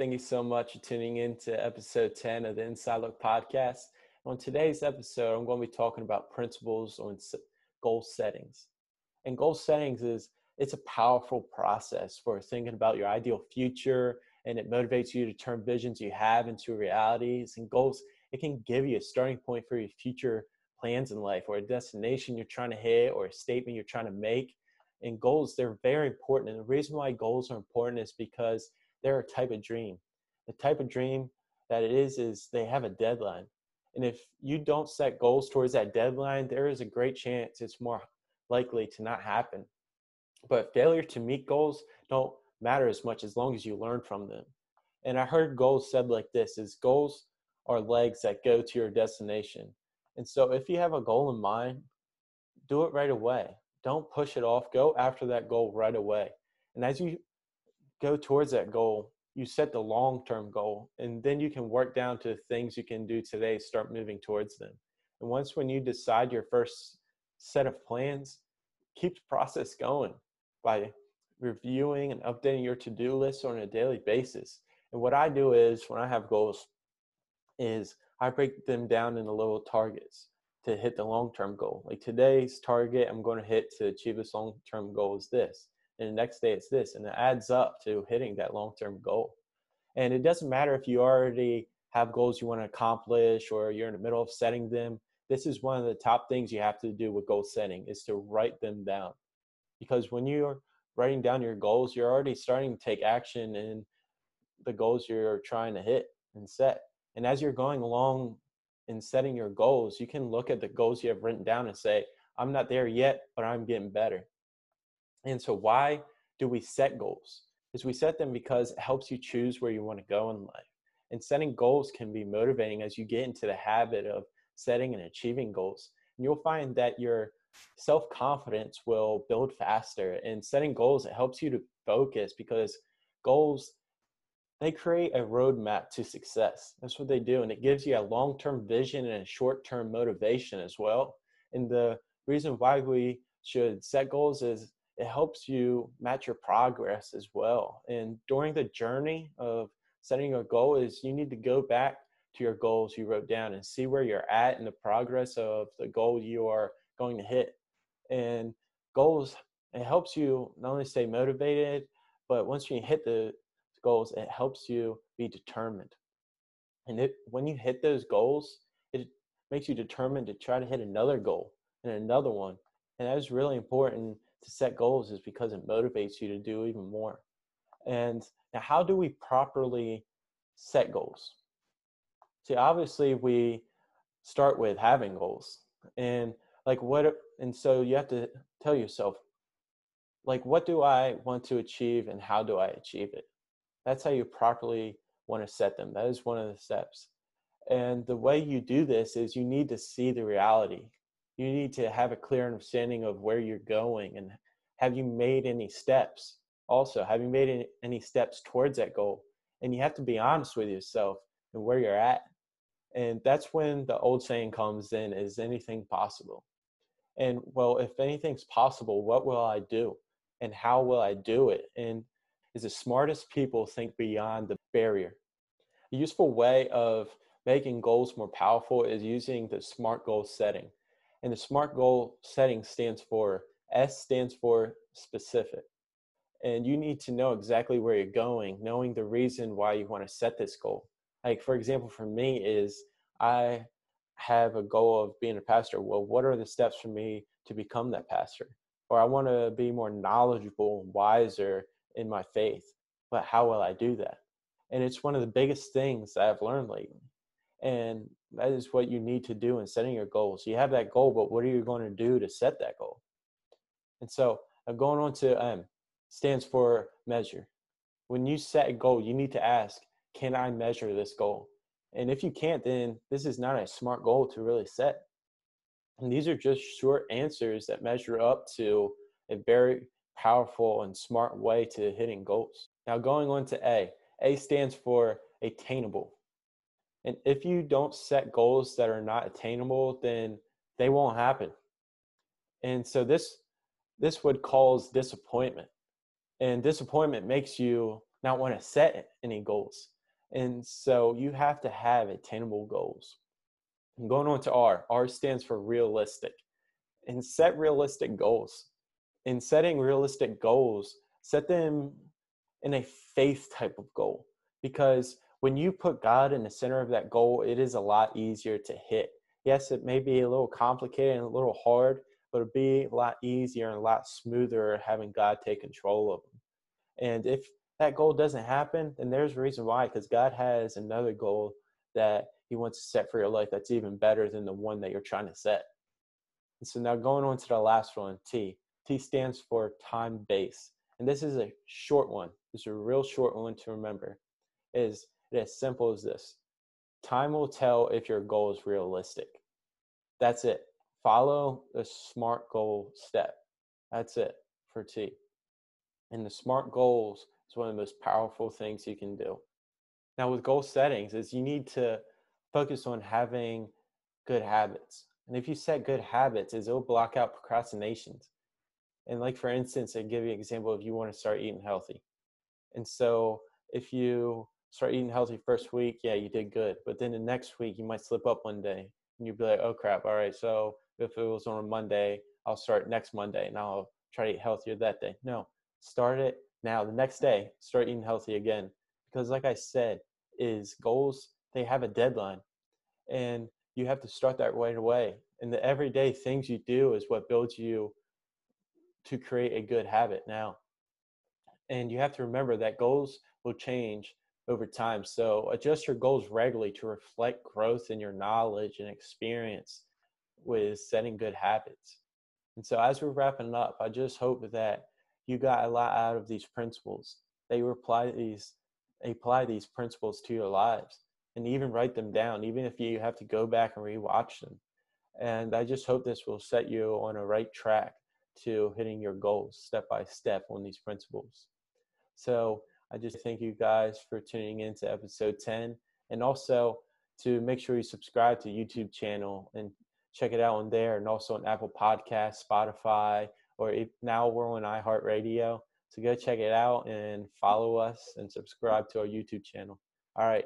Thank you so much for tuning in to episode 10 of the Inside Look podcast. On today's episode, I'm going to be talking about principles on goal settings. And goal settings is it's a powerful process for thinking about your ideal future and it motivates you to turn visions you have into realities and goals. It can give you a starting point for your future plans in life or a destination you're trying to hit or a statement you're trying to make. And goals, they're very important. And the reason why goals are important is because they're a type of dream. The type of dream that it is is they have a deadline. And if you don't set goals towards that deadline, there is a great chance it's more likely to not happen. But failure to meet goals don't matter as much as long as you learn from them. And I heard goals said like this is goals are legs that go to your destination. And so if you have a goal in mind, do it right away. Don't push it off. Go after that goal right away. And as you go towards that goal, you set the long term goal, and then you can work down to things you can do today, start moving towards them. And once when you decide your first set of plans, keep the process going by reviewing and updating your to do list on a daily basis. And what I do is when I have goals, is I break them down into little targets to hit the long term goal. Like today's target, I'm going to hit to achieve this long term goal is this and the next day it's this and it adds up to hitting that long-term goal. And it doesn't matter if you already have goals you want to accomplish or you're in the middle of setting them this is one of the top things you have to do with goal setting is to write them down. Because when you're writing down your goals you're already starting to take action in the goals you're trying to hit and set. And as you're going along in setting your goals you can look at the goals you have written down and say i'm not there yet but i'm getting better and so, why do we set goals? Is we set them because it helps you choose where you want to go in life. And setting goals can be motivating as you get into the habit of setting and achieving goals. And you'll find that your self confidence will build faster. And setting goals, it helps you to focus because goals, they create a roadmap to success. That's what they do. And it gives you a long term vision and a short term motivation as well. And the reason why we should set goals is it helps you match your progress as well. And during the journey of setting a goal is you need to go back to your goals you wrote down and see where you're at in the progress of the goal you are going to hit. And goals, it helps you not only stay motivated, but once you hit the goals, it helps you be determined. And it, when you hit those goals, it makes you determined to try to hit another goal and another one. And that is really important to set goals is because it motivates you to do even more. And now, how do we properly set goals? See, obviously, we start with having goals, and like what, and so you have to tell yourself, like, what do I want to achieve, and how do I achieve it? That's how you properly want to set them. That is one of the steps. And the way you do this is you need to see the reality you need to have a clear understanding of where you're going and have you made any steps? Also have you made any, steps towards that goal? And you have to be honest with yourself and where you're at. And that's when the old saying comes in is anything possible? And well if anything's possible what will i do? And how will i do it? And is the smartest people think beyond the barrier? A useful way of making goals more powerful is using the smart goal setting and the SMART goal setting stands for S stands for specific. And you need to know exactly where you're going, knowing the reason why you want to set this goal. Like, for example, for me, is I have a goal of being a pastor. Well, what are the steps for me to become that pastor? Or I want to be more knowledgeable and wiser in my faith. But how will I do that? And it's one of the biggest things I've learned lately. And that is what you need to do in setting your goals. You have that goal, but what are you going to do to set that goal? And so uh, going on to M stands for measure. When you set a goal, you need to ask, can I measure this goal? And if you can't, then this is not a smart goal to really set. And these are just short answers that measure up to a very powerful and smart way to hitting goals. Now, going on to A, A stands for attainable. And if you don't set goals that are not attainable, then they won't happen. And so this this would cause disappointment. And disappointment makes you not want to set any goals. And so you have to have attainable goals. And going on to R, R stands for realistic. And set realistic goals. In setting realistic goals, set them in a faith type of goal because when you put God in the center of that goal, it is a lot easier to hit. Yes, it may be a little complicated and a little hard, but it'll be a lot easier and a lot smoother having God take control of them. And if that goal doesn't happen, then there's a reason why, because God has another goal that He wants to set for your life that's even better than the one that you're trying to set. And so now going on to the last one, T. T stands for time base. And this is a short one. Is a real short one to remember. Is as simple as this. Time will tell if your goal is realistic. That's it. Follow the SMART goal step. That's it for T. And the SMART goals is one of the most powerful things you can do. Now with goal settings is you need to focus on having good habits. And if you set good habits, is it'll block out procrastinations. And like for instance, I give you an example if you want to start eating healthy. And so if you start eating healthy first week, yeah, you did good. But then the next week you might slip up one day and you'd be like, oh crap, all right, so if it was on a Monday, I'll start next Monday and I'll try to eat healthier that day. No, start it now. The next day, start eating healthy again. Because like I said, is goals, they have a deadline. And you have to start that right away. And the everyday things you do is what builds you to create a good habit now. And you have to remember that goals will change over time. So adjust your goals regularly to reflect growth in your knowledge and experience with setting good habits. And so as we're wrapping up, I just hope that you got a lot out of these principles. They apply these apply these principles to your lives and even write them down, even if you have to go back and rewatch them. And I just hope this will set you on a right track to hitting your goals step by step on these principles. So I just thank you guys for tuning in to episode 10 and also to make sure you subscribe to YouTube channel and check it out on there and also on Apple Podcasts, Spotify, or if now we're on iHeartRadio. So go check it out and follow us and subscribe to our YouTube channel. All right.